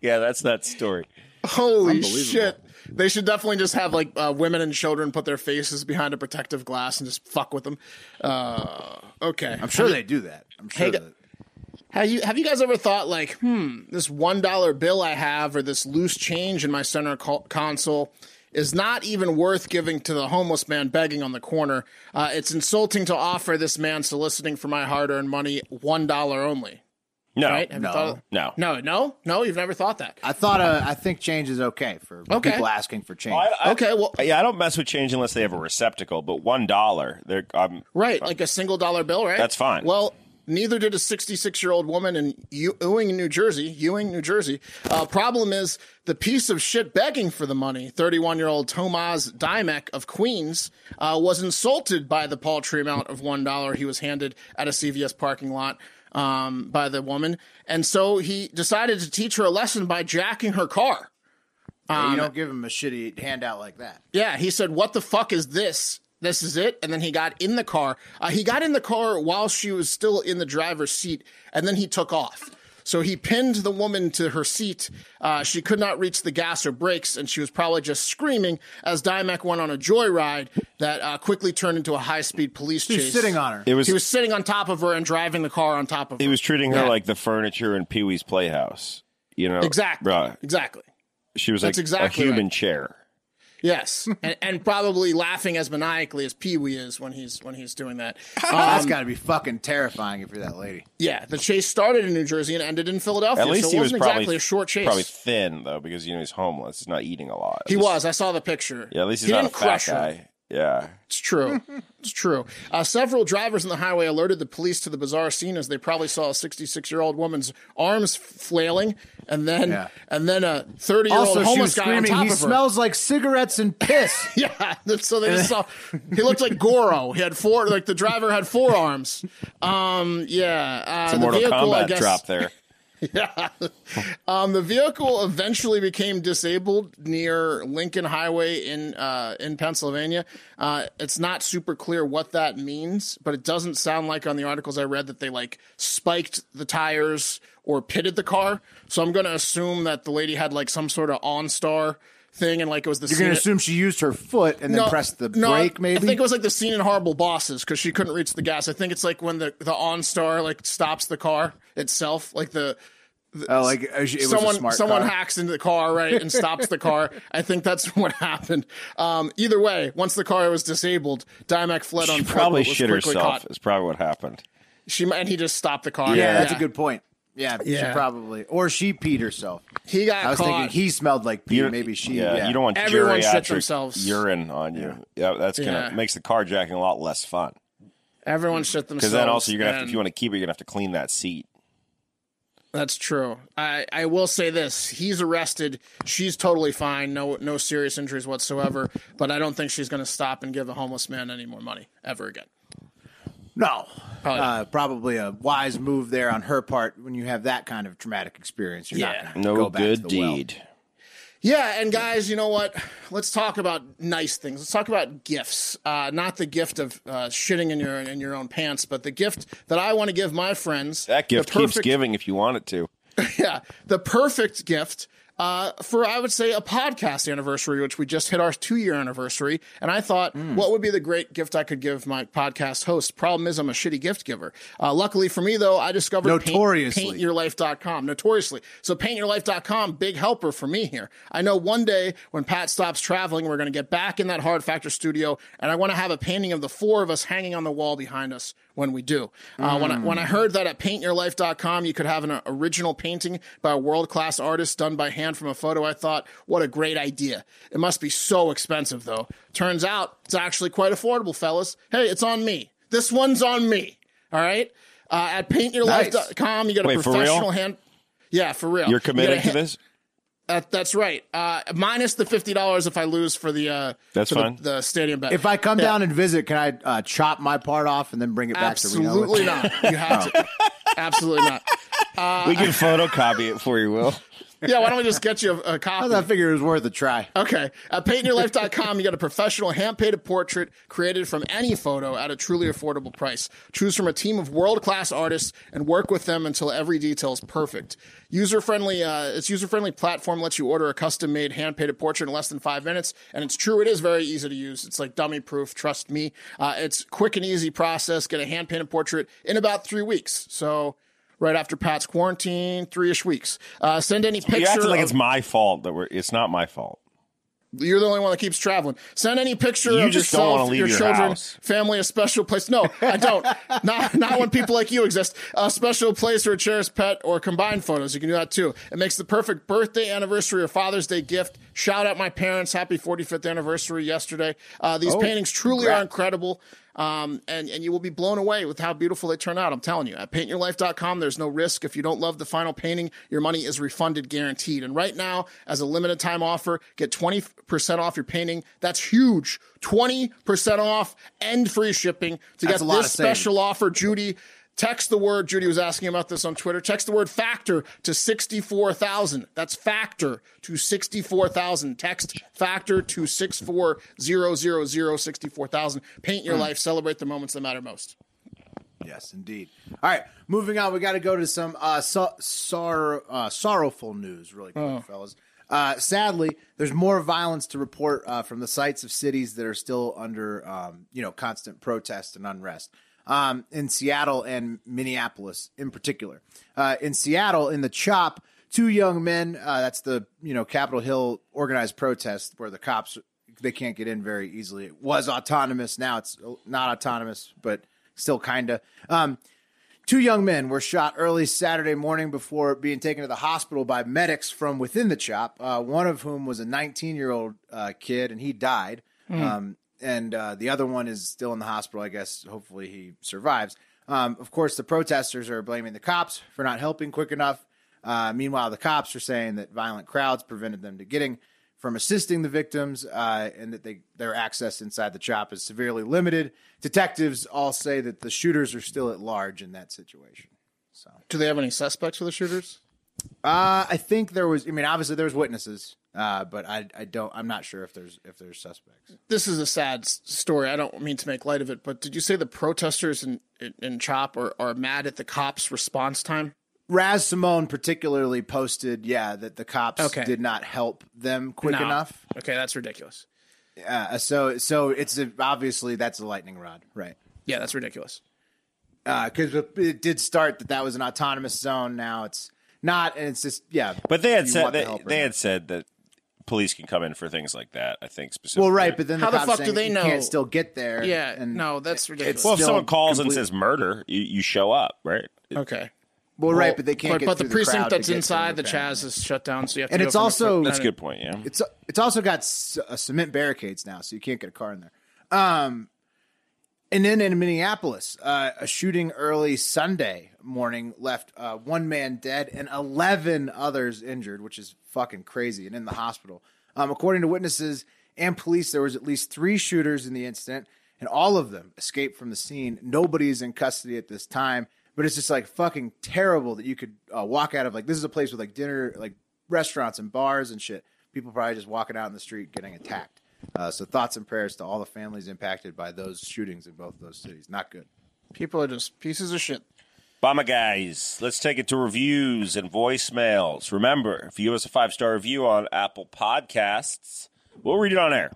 Speaker 3: yeah, that's that story.
Speaker 2: Holy shit! They should definitely just have like uh, women and children put their faces behind a protective glass and just fuck with them. Uh, okay,
Speaker 1: I'm sure they do that. I'm sure
Speaker 2: Hey,
Speaker 1: that.
Speaker 2: Have you have you guys ever thought like, hmm, this one dollar bill I have or this loose change in my center co- console, is not even worth giving to the homeless man begging on the corner. Uh, it's insulting to offer this man soliciting for my hard earned money $1 only.
Speaker 3: No,
Speaker 2: Right? Have you
Speaker 1: no.
Speaker 2: thought of-
Speaker 3: no.
Speaker 2: no, no, no. You've never thought that.
Speaker 1: I thought uh, I think change is okay for
Speaker 2: Okay.
Speaker 1: people asking for change.
Speaker 3: I- I-
Speaker 2: Okay, well,
Speaker 3: yeah, I don't mess with change unless they have a receptacle. But one dollar, they're um,
Speaker 2: Right, like a single dollar bill, right?
Speaker 3: That's fine.
Speaker 2: Well, neither did a 66 year old woman in Ewing, New Jersey. Ewing, New Jersey. Uh, problem is the piece of shit begging for the money, 31 year old Tomas Dymek of Queens, uh, was insulted by the paltry amount of $1 he was handed at a CVS parking lot. Um, by the woman, and so he decided to teach her a lesson by jacking her car.
Speaker 1: Yeah,
Speaker 2: um,
Speaker 1: you don't give him a shitty handout like that.
Speaker 2: Yeah, he said, "What the fuck is this? This is it." And then he got in the car. Uh, he got in the car while she was still in the driver's seat, and then he took off. So he pinned the woman to her seat. Uh, she could not reach the gas or brakes, and she was probably just screaming as Dymek went on a joyride that uh, quickly turned into a high-speed police
Speaker 1: She's
Speaker 2: chase.
Speaker 1: He was sitting on her.
Speaker 3: it was
Speaker 2: He was sitting on top of her and driving the car on top of her.
Speaker 3: he was treating her
Speaker 2: Yeah.
Speaker 3: like the furniture in Pee Wee's Playhouse. You know,
Speaker 2: exactly,
Speaker 3: Right.
Speaker 2: exactly.
Speaker 3: She was
Speaker 2: That's
Speaker 3: like
Speaker 2: exactly
Speaker 3: a human
Speaker 2: right.
Speaker 3: chair.
Speaker 2: Yes, and, and probably laughing as maniacally as Pee Wee is when he's when he's doing that.
Speaker 1: Oh that's um, got to be fucking terrifying if you're that lady.
Speaker 2: Yeah, the chase started in New Jersey and ended in Philadelphia.
Speaker 3: At least
Speaker 2: so it
Speaker 3: he was
Speaker 2: wasn't
Speaker 3: probably
Speaker 2: exactly a short chase.
Speaker 3: Probably thin though, because you know he's homeless. He's not eating a lot.
Speaker 2: he was. I saw the picture.
Speaker 3: Yeah, at least he's
Speaker 2: he
Speaker 3: not a fat
Speaker 2: guy. her.
Speaker 3: Guy. Yeah.
Speaker 2: It's true. it's true. Uh, several drivers on the highway alerted the police to the bizarre scene as they probably saw a 66 year old woman's arms flailing, and then
Speaker 1: Yeah.
Speaker 2: and then a 30 year old
Speaker 1: Also, she was
Speaker 2: homeless guy on top
Speaker 1: "He
Speaker 2: of her.
Speaker 1: smells like cigarettes and piss."
Speaker 2: Yeah, so they just saw he looked like Goro. He had four, like the driver had four arms. Um, yeah, uh,
Speaker 3: It's a
Speaker 2: the
Speaker 3: Mortal
Speaker 2: vehicle, I
Speaker 3: Kombat
Speaker 2: guess,
Speaker 3: drop there.
Speaker 2: Yeah. Um, the vehicle eventually became disabled near Lincoln Highway in uh, in Pennsylvania. Uh, it's not super clear what that means, but it doesn't sound like on the articles I read that they like spiked the tires or pitted the car. So I'm going to assume that the lady had like some sort of OnStar thing, and like it was the
Speaker 1: You're
Speaker 2: scene
Speaker 1: going to
Speaker 2: at-
Speaker 1: assume she used her foot and then pressed the
Speaker 2: no,
Speaker 1: brake, maybe?
Speaker 2: I think it was like the scene in Horrible Bosses because she couldn't reach the gas. I think it's like when the the OnStar like stops the car itself, like the
Speaker 1: oh, like uh, it was
Speaker 2: someone
Speaker 1: a smart
Speaker 2: someone
Speaker 1: car.
Speaker 2: hacks into the car right and stops the car. I think that's what happened. Um, either way, once the car was disabled, Dymek fled on
Speaker 3: She
Speaker 2: foot,
Speaker 3: probably
Speaker 2: but was
Speaker 3: shit
Speaker 2: quickly
Speaker 3: herself.
Speaker 2: caught.
Speaker 3: Is probably what happened.
Speaker 2: She and he just stopped the car.
Speaker 1: Yeah, that's a good point. Yeah,
Speaker 2: Yeah.
Speaker 1: she probably or she peed herself.
Speaker 2: He got
Speaker 1: I was
Speaker 2: caught.
Speaker 1: thinking he smelled like pee.
Speaker 3: You-
Speaker 1: Maybe she.
Speaker 3: Yeah,
Speaker 1: Yeah,
Speaker 3: you don't want
Speaker 2: Everyone shit
Speaker 3: geriatric
Speaker 2: themselves.
Speaker 3: urine on you. Yeah, that's gonna
Speaker 2: Yeah.
Speaker 3: makes the carjacking a lot less fun.
Speaker 2: Everyone shit themselves.
Speaker 3: Because then also you're gonna have to, if you want to keep it, you're gonna have to clean that seat.
Speaker 2: That's true. I, I will say this: he's arrested. She's totally fine. No no serious injuries whatsoever. But I don't think she's going to stop and give a homeless man any more money ever again.
Speaker 1: No,
Speaker 2: Probably
Speaker 1: uh, probably a wise move there on her part. When you have that kind of traumatic experience, you're
Speaker 2: Yeah.
Speaker 1: not gonna
Speaker 3: No
Speaker 1: go back
Speaker 3: good
Speaker 1: to the well.
Speaker 3: deed.
Speaker 2: Yeah, and guys, you know what? Let's talk about nice things. Let's talk about gifts. Uh, not the gift of uh, shitting in your in your own pants, but the gift that I want to give my friends.
Speaker 3: That gift
Speaker 2: the
Speaker 3: keeps giving if you want it to.
Speaker 2: yeah, the perfect gift uh, for I would say a podcast anniversary, which we just hit our two year anniversary. And I thought,
Speaker 3: Hmm.
Speaker 2: what would be the great gift I could give my podcast host? Problem is, I'm a shitty gift giver. Uh, luckily for me, though, I discovered
Speaker 1: Notoriously.
Speaker 2: Paint, paintyourlife.com. Notoriously. So paintyourlife.com, big helper for me here. I know one day when Pat stops traveling, we're going to get back in that hard factor studio, and I want to have a painting of the four of us hanging on the wall behind us when we do. Uh, when I when I heard that at paintyourlife.com you could have an original painting by a world class artist done by hand from a photo, I thought, what a great idea. It must be so expensive though. Turns out it's actually quite affordable, fellas. Hey, it's on me. This one's on me. All right. Uh, at paintyourlife.com, you get a
Speaker 3: Wait,
Speaker 2: professional hand. Yeah, for real.
Speaker 3: You're
Speaker 2: You get a
Speaker 3: committing to this?
Speaker 2: That, that's right. Uh, minus the fifty dollars if I lose for the uh,
Speaker 3: That's
Speaker 2: for
Speaker 3: fine.
Speaker 2: The, stadium bet.
Speaker 1: If I come
Speaker 2: Yeah.
Speaker 1: down and visit, can I uh, chop my part off and then bring it back to Reno? with
Speaker 2: Absolutely not. You have to. Absolutely not.
Speaker 3: we can photocopy it for you, Will.
Speaker 2: Yeah, why don't we just get you a, a copy?
Speaker 1: I figured it was worth a try.
Speaker 2: Okay. At paintyourlife.com, you get a professional hand painted portrait created from any photo at a truly affordable price. Choose from a team of world class artists and work with them until every detail is perfect. User friendly, uh, its user friendly platform lets you order a custom made hand painted portrait in less than five minutes. And it's true, it is very easy to use. It's like dummy proof, trust me. Uh, it's quick and easy process. Get a hand painted portrait in about three weeks. So, right after Pat's quarantine, three ish weeks. Uh, send any picture.
Speaker 3: You act like
Speaker 2: of-
Speaker 3: it's my fault that we're. It's not my fault.
Speaker 2: You're the only one that keeps traveling. Send any picture
Speaker 3: You
Speaker 2: of yourself, your
Speaker 3: your
Speaker 2: children,
Speaker 3: house.
Speaker 2: family, a special place. No, I don't. not not when people like you exist. A special place or a cherished pet or combined photos. You can do that too. It makes the perfect birthday, anniversary, or Father's Day gift. Shout out my parents. Happy 45th anniversary yesterday. Uh, these paintings truly are incredible. Um, and, and you will be blown away with how beautiful they turn out. I'm telling you, at paintyourlife.com, there's no risk. If you don't love the final painting, your money is refunded guaranteed. And right now, as a limited time offer, get 20% off your painting. That's huge. 20% off and free shipping to
Speaker 1: That's
Speaker 2: get this special offer. Judy, text the word, Judy was asking about this on Twitter. Text the word factor to 64,000. That's factor to 64,000. Text factor to 64000 64,000. Paint
Speaker 1: Hmm.
Speaker 2: your life. Celebrate the moments that matter most.
Speaker 1: Yes, indeed. All right, moving on. We got to go to some uh, so, sor- uh, sorrowful news, really quick, fellas. Uh, sadly, there's more violence to report uh, from the sites of cities that are still under, um, you know, constant protest and unrest. Um, in Seattle and Minneapolis, in particular. Uh, in Seattle, in the CHOP, two young men. Uh, that's the you know Capitol Hill organized protest where the cops they can't get in very easily. It was autonomous. Now it's not autonomous, but still kinda. Um, two young men were shot early Saturday morning before being taken to the hospital by medics from within the CHOP. Uh, one of whom was a 19 year old uh, kid, and he died. Um, and uh, the other one is still in the hospital. I guess hopefully he survives. Um, of course, the protesters are blaming the cops for not helping quick enough. Uh, meanwhile, the cops are saying that violent crowds prevented them to getting from assisting the victims, uh, and that they their access inside the chop is severely limited. Detectives all say that the shooters are still at large in that situation.
Speaker 2: So, do they have any suspects for the shooters?
Speaker 1: Uh, I think there was. I mean, obviously there was witnesses, uh, but I I don't. I'm not sure if there's if there's suspects.
Speaker 2: This is a sad story. I don't mean to make light of it, but did you say the protesters in, in, in CHOP are, are mad at the cops' response time?
Speaker 1: Raz Simone particularly posted, yeah, that the cops
Speaker 2: Okay.
Speaker 1: did not help them quick
Speaker 2: No.
Speaker 1: enough.
Speaker 2: Okay, that's ridiculous.
Speaker 1: Uh, so so it's a, obviously that's a lightning rod, right?
Speaker 2: Yeah, that's ridiculous.
Speaker 1: Because it did start that that was an autonomous zone. Now it's not, and it's just yeah.
Speaker 3: But they had said
Speaker 1: want the
Speaker 3: they, they had said that police can come in for things like that. I think specifically.
Speaker 1: well, right, but then
Speaker 2: How
Speaker 1: the,
Speaker 2: the fuck do they
Speaker 1: you
Speaker 2: know?
Speaker 1: Can't still get there.
Speaker 2: Yeah,
Speaker 1: and
Speaker 2: no, that's ridiculous.
Speaker 3: well, if someone calls
Speaker 1: complete-
Speaker 3: and says murder, you, you show up, right?
Speaker 2: Okay.
Speaker 1: well, right, but they can't.
Speaker 2: But,
Speaker 1: get
Speaker 2: but the
Speaker 1: through
Speaker 2: precinct
Speaker 1: crowd
Speaker 2: that's inside the
Speaker 1: them,
Speaker 2: Chaz is shut down, so you have to
Speaker 1: And it's
Speaker 2: from the
Speaker 1: also-
Speaker 2: front-
Speaker 3: That's a good point. Yeah.
Speaker 1: It's it's also got c- uh, cement barricades now, so you can't get a car in there. Um, and then in Minneapolis, uh, a shooting early Sunday morning left uh, one man dead and eleven others injured, which is fucking crazy, and in the hospital. Um, according to witnesses and police, there was at least three shooters in the incident, and all of them escaped from the scene. Nobody is in custody at this time, but it's just like fucking terrible that you could uh, walk out of like this is a place with like dinner, like restaurants and bars and shit. People probably just walking out in the street getting attacked. Uh, so thoughts and prayers to all the families impacted by those shootings in both those cities. Not good.
Speaker 2: People are just pieces of shit.
Speaker 3: Bomber guys, let's take it to reviews and voicemails. Remember, if you give us a five star review on Apple Podcasts, we'll read it on air.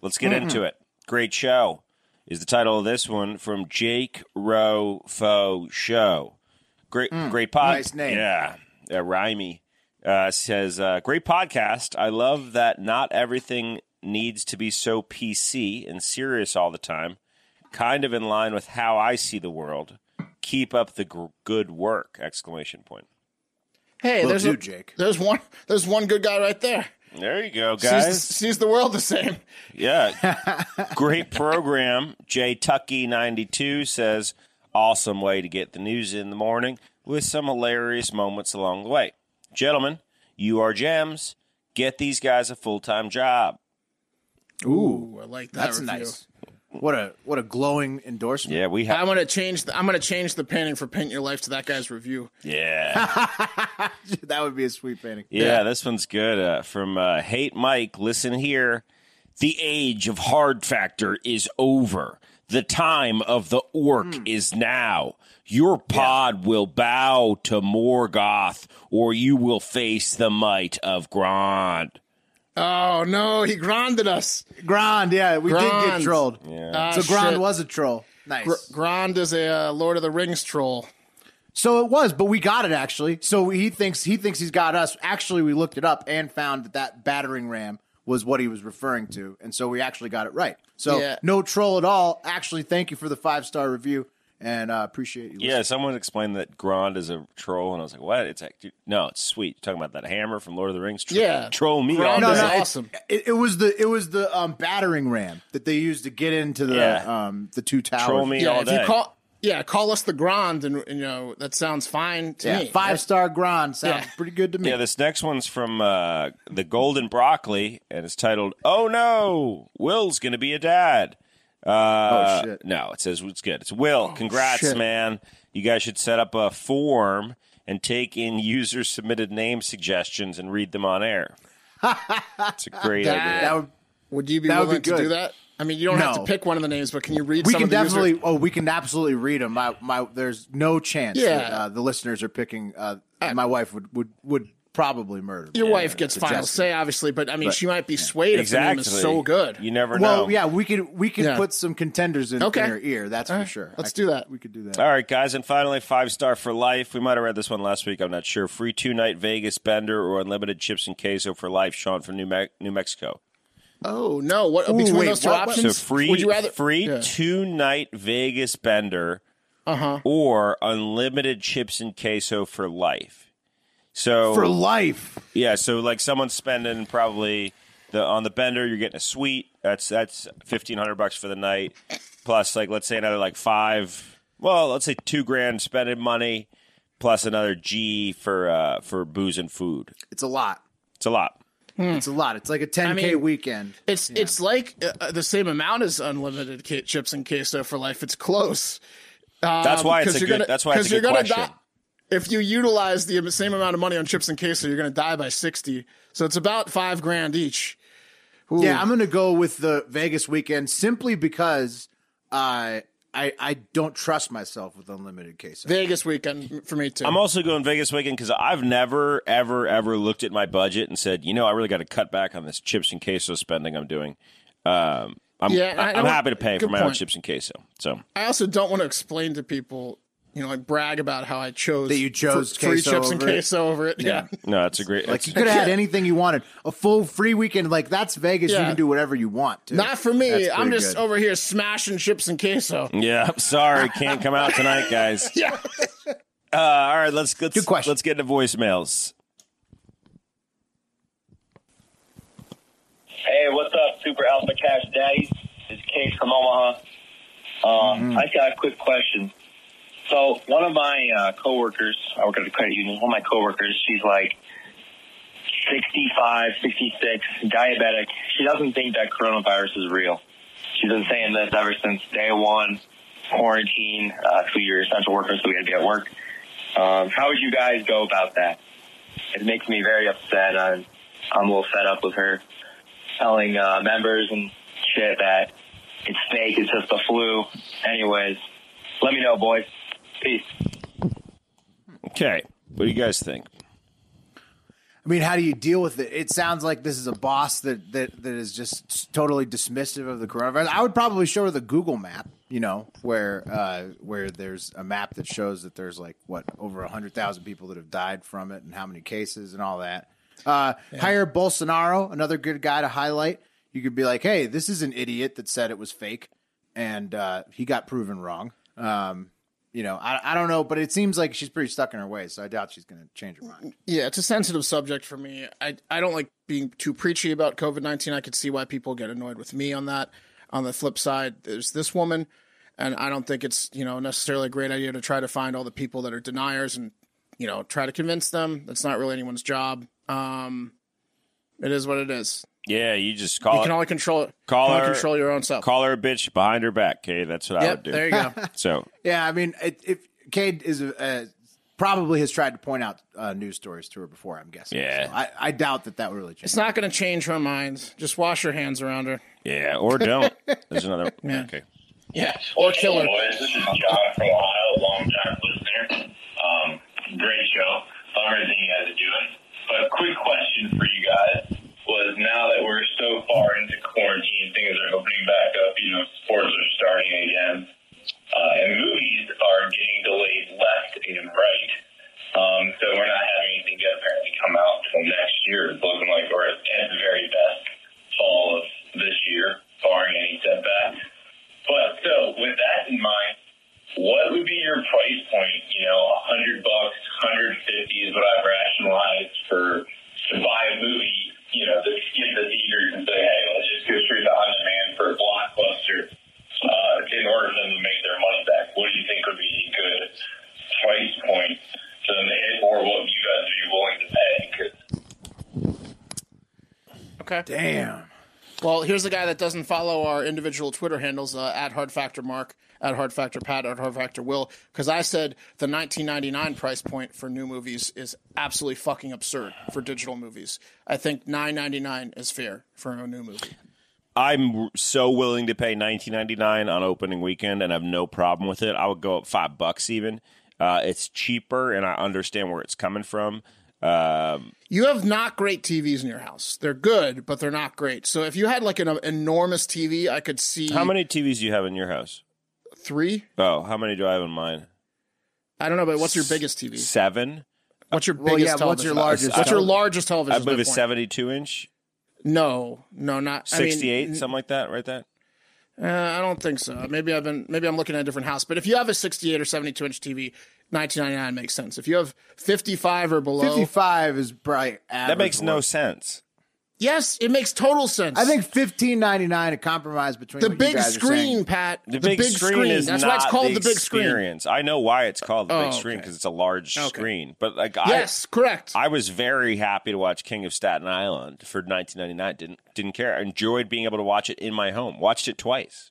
Speaker 3: Let's get into it. Great show is the title of this one from Jake Rowe Faux Show. Great, great pod.
Speaker 1: nice name.
Speaker 3: Yeah, yeah, rhymey. Uh, says uh, great podcast. I love that not everything needs to be so PC and serious all the time. Kind of in line with how I see the world. Keep up the gr- good work! Exclamation point.
Speaker 2: Hey,
Speaker 1: Will
Speaker 2: there's
Speaker 1: do,
Speaker 2: a,
Speaker 1: Jake.
Speaker 2: There's one. There's one good guy right there.
Speaker 3: There you go,
Speaker 2: Sees,
Speaker 3: guys.
Speaker 2: sees the world the same.
Speaker 3: Yeah. Great program. J Tucky92 says, awesome way to get the news in the morning with some hilarious moments along the way. Gentlemen, you are gems. Get these guys a full time job.
Speaker 2: Ooh, I like that.
Speaker 1: That's
Speaker 2: review.
Speaker 1: nice. What a what a glowing endorsement.
Speaker 3: Yeah, we have.
Speaker 2: I'm gonna change. The, I'm gonna change the painting for "Paint Your Life" to that guy's review.
Speaker 3: Yeah.
Speaker 1: that would be a sweet painting.
Speaker 3: Yeah, this one's good. Uh, from uh, Hate Mike, listen here. The age of hard factor is over. The time of the orc is now. Your pod will bow to Morgoth, or you will face the might of Grond.
Speaker 2: Oh no, he grinded us.
Speaker 1: Grond, yeah, we did get
Speaker 2: Grond.
Speaker 1: trolled.
Speaker 2: Ah,
Speaker 1: So Grond
Speaker 2: shit.
Speaker 1: was a troll. Nice.
Speaker 2: Gr- Grond is a uh, Lord of the Rings troll.
Speaker 1: So it was, but we got it actually. So he thinks he thinks he's got us. Actually, we looked it up and found that that battering ram was what he was referring to, and so we actually got it right. So
Speaker 2: Yeah.
Speaker 1: no troll at all. Actually, thank you for the five star review, and uh, appreciate you.
Speaker 3: Yeah, someone explained that Grond is a troll, and I was like, "What? It's like, dude, no, it's sweet." You're talking about that hammer from Lord of the Rings? Tro-
Speaker 2: Yeah.
Speaker 3: troll me
Speaker 2: Grond
Speaker 3: all
Speaker 1: No, no,
Speaker 2: awesome.
Speaker 1: It, it was the it was the um, battering ram that they used to get into the
Speaker 3: Yeah.
Speaker 1: um, the two towers.
Speaker 3: Troll me
Speaker 2: Yeah,
Speaker 3: all
Speaker 2: if
Speaker 3: day.
Speaker 2: you call, yeah, call us the Grand, and you know that sounds fine to
Speaker 1: Yeah,
Speaker 2: me.
Speaker 1: five star Grand sounds
Speaker 2: Yeah.
Speaker 1: pretty good to me.
Speaker 3: yeah, this next one's from uh, the Golden Broccoli, and it's titled "Oh no, Will's gonna be a dad." Uh,
Speaker 1: Oh, shit.
Speaker 3: No, it says it's good. It's Will. Congrats,
Speaker 2: shit.
Speaker 3: man. You guys should set up a form and take in user submitted name suggestions and read them on air. it's a great
Speaker 2: That-
Speaker 3: idea.
Speaker 1: that would
Speaker 2: Would you be
Speaker 1: That would
Speaker 2: willing
Speaker 1: be
Speaker 2: to do that? I mean, you don't have to pick one of the names, but can you read?
Speaker 1: we
Speaker 2: some
Speaker 1: can
Speaker 2: of the user-
Speaker 1: definitely oh we can absolutely read them my, my there's no chance
Speaker 2: Yeah.
Speaker 1: that uh, the listeners are picking uh, my wife would would would probably murder me.
Speaker 2: Your wife gets final
Speaker 1: Suggested.
Speaker 2: say, obviously, but I mean,
Speaker 1: But-
Speaker 2: she might be swayed if the name
Speaker 3: exactly.
Speaker 2: is so good.
Speaker 3: You never
Speaker 1: well
Speaker 3: know.
Speaker 1: Well, yeah we could we could
Speaker 2: Yeah.
Speaker 1: put some contenders in,
Speaker 2: Okay.
Speaker 1: in her ear that's
Speaker 2: All
Speaker 1: for
Speaker 2: right,
Speaker 1: sure
Speaker 2: let's
Speaker 1: I
Speaker 2: do
Speaker 1: could-
Speaker 2: that.
Speaker 1: we could do that
Speaker 3: All right, guys, and finally, five star for life. We might have read this one last week. I'm not sure. Free two night Vegas bender or unlimited chips and queso for life. Sean from New, Me- New Mexico.
Speaker 2: Oh no! What between
Speaker 1: wait,
Speaker 2: those two
Speaker 1: what- what-
Speaker 3: So
Speaker 2: options?
Speaker 3: free,
Speaker 2: Would you rather
Speaker 3: free
Speaker 2: Yeah.
Speaker 3: two night Vegas bender,
Speaker 2: Uh-huh.
Speaker 3: or unlimited chips and queso for life. So
Speaker 1: for life
Speaker 3: yeah, so like someone's spending probably the on the bender, you're getting a suite. That's that's fifteen hundred bucks for the night, plus like let's say another like five. Well, let's say two grand spending money, plus another G for uh, for booze and food.
Speaker 1: it's a lot
Speaker 3: It's a lot.
Speaker 1: it's a lot it's like a 10k
Speaker 2: mean-
Speaker 1: weekend
Speaker 2: It's it's like uh, the same amount as unlimited ca- chips and queso for life. It's close. Um,
Speaker 3: That's why it's
Speaker 2: 'cause
Speaker 3: a good.
Speaker 2: gonna-
Speaker 3: that's why it's
Speaker 2: 'cause
Speaker 3: a
Speaker 2: you're
Speaker 3: good
Speaker 2: gonna
Speaker 3: question.
Speaker 2: die- if you utilize the same amount of money on chips and queso, you're going to die by sixty. So it's about five grand each. Ooh.
Speaker 1: yeah i'm gonna go with the vegas weekend simply because uh, i i don't trust myself with unlimited queso
Speaker 2: Vegas weekend for me too.
Speaker 3: I'm also going Vegas weekend because I've never, ever, ever looked at my budget and said, you know, I really got to cut back on this chips and queso spending I'm doing. Um, I'm,
Speaker 2: Yeah, I-
Speaker 3: I,
Speaker 2: I
Speaker 3: am
Speaker 2: don't-
Speaker 3: happy to pay for
Speaker 2: good
Speaker 3: my own chips and queso. So
Speaker 2: I also don't want to explain to people, you know, like brag about how I chose
Speaker 1: That you chose
Speaker 2: fr- free
Speaker 1: queso
Speaker 2: chips and
Speaker 1: over it?
Speaker 2: queso over it. Yeah.
Speaker 3: no, that's a great.
Speaker 1: Like you could have had anything you wanted. A full free weekend, like that's Vegas. You can do whatever you want. Too.
Speaker 2: Not for me. I'm just
Speaker 1: good.
Speaker 2: over here smashing chips and queso.
Speaker 3: yeah, I'm sorry, can't come out tonight, guys.
Speaker 2: Yeah.
Speaker 3: Uh, all right, let's let's
Speaker 1: Good question.
Speaker 3: let's get into voicemails.
Speaker 4: Hey, what's up, Super Alpha Cash Daddy? It's Case from Omaha. Um, I got a quick question. So, one of my uh, coworkers, I work at a credit union, one of my coworkers, she's like 65, 66, diabetic. She doesn't think that coronavirus is real. She's been saying this ever since day one, quarantine, uh, so you're essential workers, so we had to be at work. Um, how would you guys go about that? It makes me very upset. I'm, I'm a little fed up with her telling uh, members and shit that it's fake, it's just the flu. Anyways, let me know, boys. Peace.
Speaker 3: Okay, what do you guys think?
Speaker 1: I mean, how do you deal with it? It sounds like this is a boss that that that is just totally dismissive of the coronavirus. I would probably show her the Google map, you know, where uh, where there's a map that shows that there's like what over hundred thousand people that have died from it and how many cases and all that. Uh, Jair Bolsonaro, another good guy to highlight. You could be like, hey, this is an idiot that said it was fake, and uh, he got proven wrong. Um, you know, I, I don't know, but it seems like she's pretty stuck in her ways, so I doubt she's going to change her mind.
Speaker 2: Yeah, it's a sensitive subject for me. I I don't like being too preachy about COVID nineteen. I could see why people get annoyed with me on that. On the flip side, there's this woman, and I don't think it's you know necessarily a great idea to try to find all the people that are deniers and you know try to convince them. That's not really anyone's job. Um, it is what it is.
Speaker 3: Yeah, you just call.
Speaker 2: You
Speaker 3: call
Speaker 2: can
Speaker 3: it,
Speaker 2: only control it. Call
Speaker 3: her-
Speaker 2: control your own self.
Speaker 3: call her a bitch behind her back. Okay, that's what I would do.
Speaker 2: there you go.
Speaker 3: So
Speaker 1: Yeah, I mean, it, if Cade is uh, probably has tried to point out uh, news stories to her before, I'm guessing.
Speaker 3: Yeah.
Speaker 1: So I, I doubt that that would really change.
Speaker 2: It's not going to change her mind. Just wash your hands around her.
Speaker 3: yeah, or don't. There's another.
Speaker 2: Yeah.
Speaker 3: Okay.
Speaker 2: Yeah, or kill her.
Speaker 5: Boys, this is John from Ohio, long time listener. Um, great show. Love everything you guys are doing. But a quick question for you guys was now that we're so far into quarantine, things are opening back up, you know, sports are starting again, uh, and movies are getting delayed left and right. Um, so we're not having anything good apparently come out until next year. It's looking like, or at the very best,
Speaker 6: what would be your price point? You know, a hundred bucks, hundred fifty is what I've rationalized for to buy a movie. You know, to get the theaters and say, hey, let's just go straight to on demand for a blockbuster uh, in order for them to make their money back. What do you think would be a good price point for them to hit, or what you guys would be willing to pay? 'Cause
Speaker 2: Okay.
Speaker 1: Damn.
Speaker 2: Well, here's a guy that doesn't follow our individual Twitter handles uh, at Hard Factor Mark, at Hard Factor Pat, at Hard Factor Will, because I said the 1999 price point for new movies is absolutely fucking absurd for digital movies. I think 9.99 is fair for a new movie.
Speaker 3: I'm so willing to pay 19.99 on opening weekend, and I have no problem with it. I would go up five bucks even. Uh, it's cheaper, and I understand where it's coming from. Um,
Speaker 2: You have not great TVs in your house. They're good, but they're not great. So if you had like an uh, enormous TV, I could see
Speaker 3: how many TVs do you have in your house?
Speaker 2: three.
Speaker 3: Oh, how many do I have in mine?
Speaker 2: I don't know, but what's your biggest TV?
Speaker 3: Seven.
Speaker 2: What's your
Speaker 1: Well,
Speaker 2: biggest
Speaker 1: yeah, what's your largest
Speaker 2: What's your largest television?
Speaker 3: I believe it's
Speaker 2: point.
Speaker 3: 72 inch,
Speaker 2: No, no, not I mean,
Speaker 3: 68, something like that, right? That.
Speaker 2: Uh, I don't think so. Maybe I've been maybe I'm looking at a different house. But if you have a 68 or 72 inch TV, 1999 makes sense. If you have 55 or below,
Speaker 1: 55 is probably average.
Speaker 3: That makes no
Speaker 1: work.
Speaker 3: sense.
Speaker 2: yes, it makes total sense.
Speaker 1: I think 15.99 a compromise between
Speaker 2: the
Speaker 1: what you
Speaker 2: big
Speaker 1: guys
Speaker 2: screen,
Speaker 1: saying.
Speaker 2: Pat.
Speaker 3: The, big, screen, is
Speaker 2: That's
Speaker 3: not
Speaker 2: why it's called the,
Speaker 3: the
Speaker 2: big screen.
Speaker 3: experience. I know why it's called the
Speaker 2: Oh,
Speaker 3: big screen
Speaker 2: okay.
Speaker 3: because it's a large
Speaker 2: Okay.
Speaker 3: screen. But like,
Speaker 2: Yes, correct.
Speaker 3: I, I was very happy to watch King of Staten Island for 1999. Didn't didn't care. I enjoyed being able to watch it in my home. Watched it twice.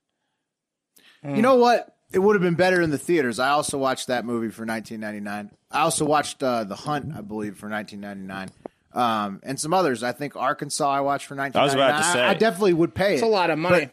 Speaker 1: You know what? It would have been better in the theaters. I also watched that movie for 1999. I also watched uh, The Hunt, I believe, for 1999. Um, and some others. I think Arkansas I watched for 1999.
Speaker 3: was about to say.
Speaker 1: I, I definitely would pay
Speaker 2: it's
Speaker 1: it.
Speaker 2: a lot of money.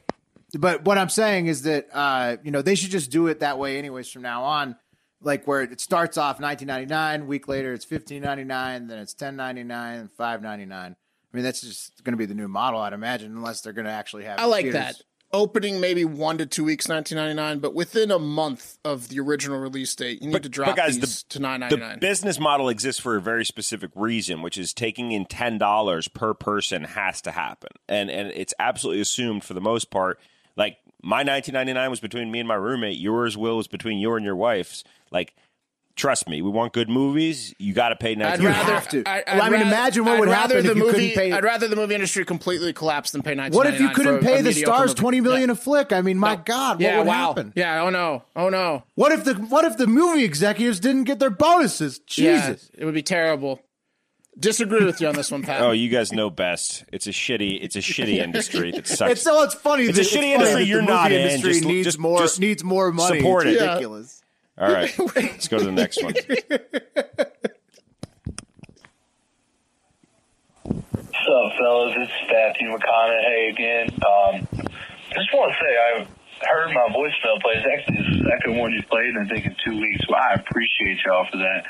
Speaker 1: But, but what I'm saying is that uh, you know they should just do it that way anyways from now on. Like where it starts off 1999, week later it's 15.99, then it's 10.99, and 5.99. I mean that's just going to be the new model, I'd imagine, unless they're going to actually have.
Speaker 2: I like
Speaker 1: theaters.
Speaker 2: that. Opening maybe one to two weeks, 1999, but within a month of the original release date, you need to drop
Speaker 3: guys,
Speaker 2: these
Speaker 3: the,
Speaker 2: to
Speaker 3: the business model exists for a very specific reason, which is taking in ten dollars per person has to happen, and and it's absolutely assumed for the most part. Like my 1999 was between me and my roommate. Yours, Will, was between you and your wife's. Like, trust me, we want good movies. You got to pay
Speaker 2: I'd
Speaker 3: 19.
Speaker 1: You
Speaker 2: rather,
Speaker 1: have to.
Speaker 2: I,
Speaker 1: Well, I mean, imagine what
Speaker 2: I'd
Speaker 1: would
Speaker 2: rather
Speaker 1: happen
Speaker 2: the
Speaker 1: if you
Speaker 2: movie,
Speaker 1: couldn't pay-
Speaker 2: I'd rather the movie industry completely collapse than pay 19.99.
Speaker 1: What if you couldn't pay the stars
Speaker 2: movie.
Speaker 1: 20 million
Speaker 2: Yeah.
Speaker 1: a flick? I mean, my God, what
Speaker 2: yeah,
Speaker 1: would
Speaker 2: wow.
Speaker 1: happen?
Speaker 2: Yeah, oh no, oh no.
Speaker 1: What if the what if the movie executives didn't get their bonuses? Jesus.
Speaker 2: Yeah, it would be terrible. Disagree with you on this one, Pat.
Speaker 3: Oh, you guys know best. It's a shitty. It's a shitty industry that sucks.
Speaker 1: It's so it's funny.
Speaker 3: It's
Speaker 1: that,
Speaker 3: a shitty
Speaker 1: funny
Speaker 3: industry
Speaker 1: that
Speaker 3: you're
Speaker 1: movie
Speaker 3: not in.
Speaker 1: industry
Speaker 3: Just-
Speaker 1: needs
Speaker 3: just-
Speaker 1: more
Speaker 3: just
Speaker 1: needs more money.
Speaker 3: support
Speaker 1: it's
Speaker 3: it.
Speaker 1: ridiculous.
Speaker 3: All right, let's go to the next one.
Speaker 6: What's up, fellas? It's Matthew McConaughey again. Um, just want to say I heard my voicemail play. It's actually the second one you played, and I think in two weeks. Well, I appreciate y'all for that.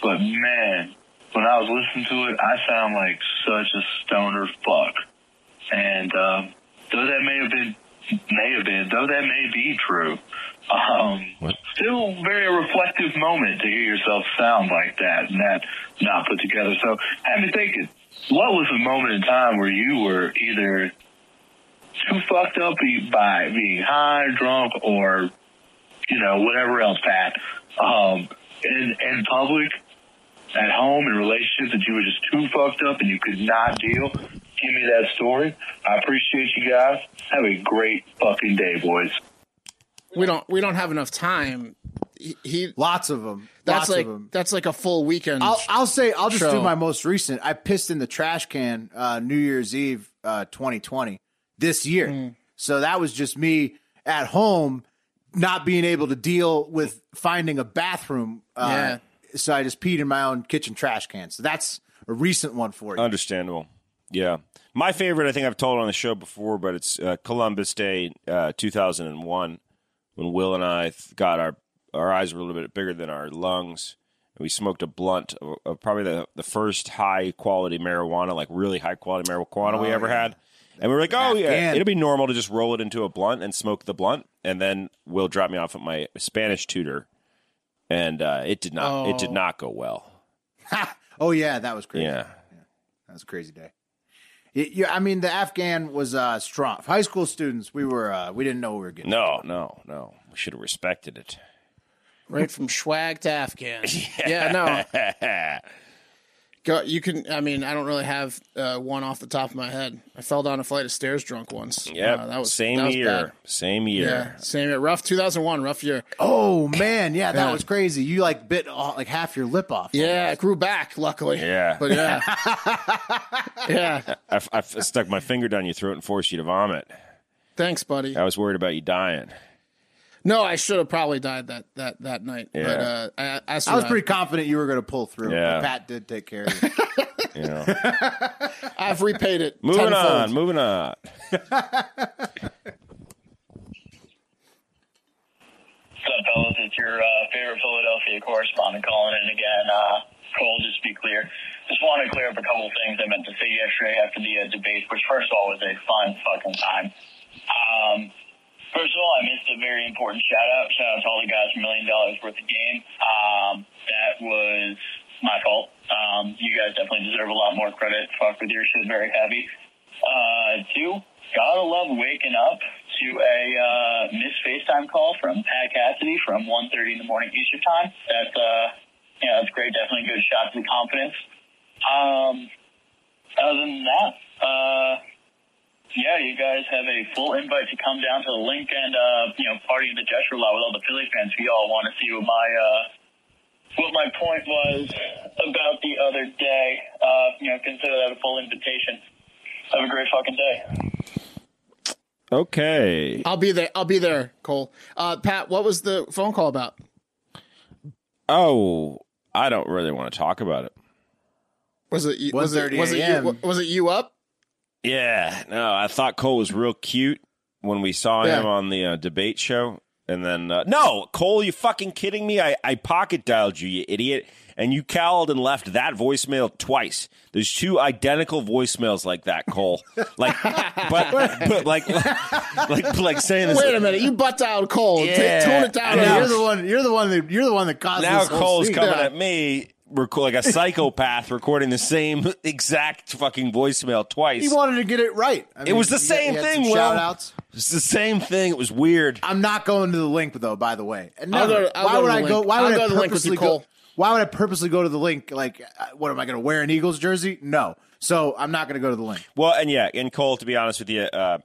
Speaker 6: But man, when I was listening to it, I sound like such a stoner fuck. And um, though that may have been, may have been, though that may be true, um, still very reflective moment to hear yourself sound like that and that not put together. So had me thinking, what was the moment in time where you were either too fucked up by being high, drunk, or you know whatever else, Pat, um, in in public, at home, in relationships that you were just too fucked up and you could not deal? Give me that story. I appreciate you guys. Have a great fucking day, boys.
Speaker 2: We don't we don't have enough time. He, he
Speaker 1: Lots of them.
Speaker 2: that's
Speaker 1: Lots
Speaker 2: like
Speaker 1: of them.
Speaker 2: that's like a full weekend.
Speaker 1: I'll, I'll say I'll just
Speaker 2: show.
Speaker 1: do my most recent. I pissed in the trash can uh, New Year's Eve, uh, 2020, this year.
Speaker 2: Mm.
Speaker 1: So that was just me at home, not being able to deal with finding a bathroom. Uh, So I just peed in my own kitchen trash can. So that's a recent one for you.
Speaker 3: Understandable. Yeah. My favorite, I think I've told on the show before, but it's uh, Columbus Day, uh, 2001, when Will and I got our, our eyes were a little bit bigger than our lungs. And we smoked a blunt of, of probably the, the first high quality marijuana, like really high quality marijuana we ever had. And we were like, oh, yeah, it'll be normal to just roll it into a blunt and smoke the blunt. And then Will dropped me off at my Spanish tutor. And uh, it did not. It did not go well.
Speaker 1: oh yeah, that was crazy.
Speaker 3: Yeah,
Speaker 1: That was a crazy day. Y- Yeah, I mean the Afghan was uh, strong. High school students, we were uh, we didn't know we were getting.
Speaker 3: No, no, no. We should have respected it.
Speaker 2: Right from swag to Afghan. Yeah, no. Go, you can. I mean, I don't really have uh, one off the top of my head. I fell down a flight of stairs drunk once.
Speaker 3: Yeah,
Speaker 2: Uh, that was
Speaker 3: same
Speaker 2: that was
Speaker 3: year.
Speaker 2: bad.
Speaker 3: Same year.
Speaker 2: Yeah, same year. Rough 2001. Rough year.
Speaker 1: Oh man, yeah, that
Speaker 2: Yeah.
Speaker 1: was crazy. You like bit all, like half your lip off.
Speaker 2: Yeah, it grew back. Luckily.
Speaker 3: Yeah.
Speaker 2: But yeah. yeah.
Speaker 3: I, I stuck my finger down your throat and forced you to vomit.
Speaker 2: Thanks, buddy.
Speaker 3: I was worried about you dying.
Speaker 2: No, I should have probably died that that that night. But
Speaker 3: Yeah.
Speaker 2: uh, I, I,
Speaker 1: I was pretty confident you were going to pull through.
Speaker 3: Yeah.
Speaker 1: but Pat did take care of you.
Speaker 3: You know.
Speaker 2: I've repaid it.
Speaker 3: moving
Speaker 2: tenfold.
Speaker 3: on. Moving on.
Speaker 5: What's up, fellas? It's your uh, favorite Philadelphia correspondent calling in again. Uh, Cole, just to be clear. Just want to clear up a couple of things I meant to say yesterday after the uh, debate, which first of all was a fun fucking time. Um, first of all, I missed a very important shout out. Shout out to all the guys from Million Dollaz Worth of Game. Um, that was my fault. Um, you guys definitely deserve a lot more credit. Fuck with your shit, very happy. Uh, two, gotta love waking up to a uh, missed FaceTime call from Pat Cassidy from 1.30 in the morning Eastern time. That's uh, yeah, that's great. Definitely a good shot to the confidence. Um, other than that, uh, yeah, you guys have a full invite to come down to the Linc and uh, you know party in the Jetro lot with all the Philly fans. If you all want to see what my uh, what my point was about the other day, uh, you know, consider that a full invitation. Have a great fucking day.
Speaker 3: Okay.
Speaker 2: I'll be there. I'll be there, Cole. Uh, Pat, what was the phone call about?
Speaker 3: Oh, I don't really want to talk about it.
Speaker 2: Was it you- was it was it you, was it you up?
Speaker 3: Yeah, no, I thought Cole was real cute when we saw him on the uh, debate show. And then, uh, no, Cole, you fucking kidding me? I, I pocket dialed you, you idiot. And you called and left that voicemail twice. There's two identical voicemails like that, Cole. Like, but, but like, like, like saying this.
Speaker 2: Wait a minute, you butt dialed Cole. Ta-
Speaker 3: Yeah,
Speaker 2: tone it down.
Speaker 3: I
Speaker 2: a
Speaker 3: know.
Speaker 1: you're the one. You're the one that. You're the one that caused
Speaker 3: now
Speaker 1: this whole
Speaker 3: Cole's
Speaker 1: scene.
Speaker 3: coming
Speaker 2: Yeah.
Speaker 3: at me rec- like a psychopath recording the same exact fucking voicemail twice.
Speaker 1: He wanted to get it right. I
Speaker 3: It was the
Speaker 1: he-
Speaker 3: same
Speaker 1: he had
Speaker 3: thing,
Speaker 1: some
Speaker 3: Will.
Speaker 1: Shout outs.
Speaker 3: It's the same thing. It was weird.
Speaker 1: I'm not going to the Linc though. By the way, and
Speaker 2: I'll go- I'll
Speaker 1: why
Speaker 2: go
Speaker 1: would I go?
Speaker 2: Linc.
Speaker 1: Why
Speaker 2: I'll
Speaker 1: would
Speaker 2: go
Speaker 1: I
Speaker 2: to the Linc with
Speaker 1: purposely
Speaker 2: you,
Speaker 1: go? Why would I purposely go to the Linc? Like, uh, what am I going to wear an Eagles jersey? No. So I'm not going to go to the Linc.
Speaker 3: Well, and yeah, and Cole, to be honest with you, uh,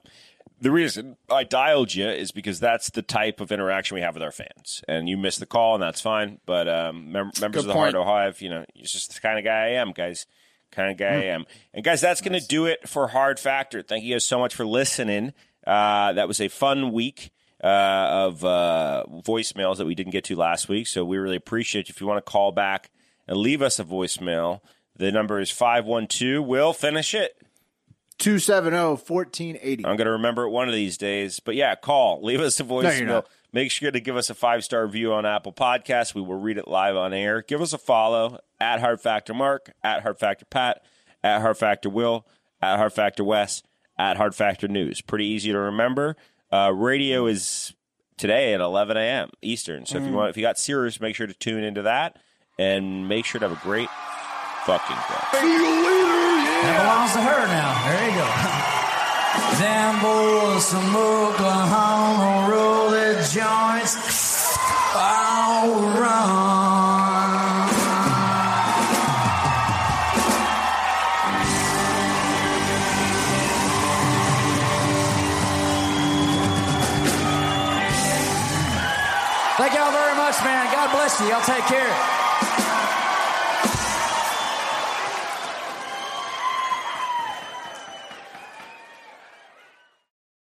Speaker 3: the reason I dialed you is because that's the type of interaction we have with our fans. And you missed the call, and that's fine. But um, mem- members of the
Speaker 2: point.
Speaker 3: Hard Hive, you know, it's just the kind of guy I am, guys. Kind of guy
Speaker 2: Hmm.
Speaker 3: I am. And guys, that's going to do it for Hard Factor. Thank you guys so much for listening. Uh, that was a fun week uh, of uh, voicemails that we didn't get to last week. So we really appreciate you. If you want to call back and leave us a voicemail, the number is 512. We'll finish it.
Speaker 1: 270-1480.
Speaker 3: I'm going to remember it one of these days. But yeah, call, leave us a
Speaker 1: you're
Speaker 3: voicemail.
Speaker 1: not.
Speaker 3: Make sure to give us a five star review on Apple Podcasts. We will read it live on air. Give us a follow at Hard Factor Mark, at Hard Factor Pat, at Hard Factor Will, at Hard Factor Wes, at Hard Factor News. Pretty easy to remember. Uh, radio is today at 11 a.m. Eastern. So if you want, if you got Sirius, make sure to tune into that and make sure to have a great fucking day.
Speaker 7: That belongs to her now. There you go. Them boys from Oklahoma roll their joints all. Thank y'all very much, man. God bless you. Y'all take care.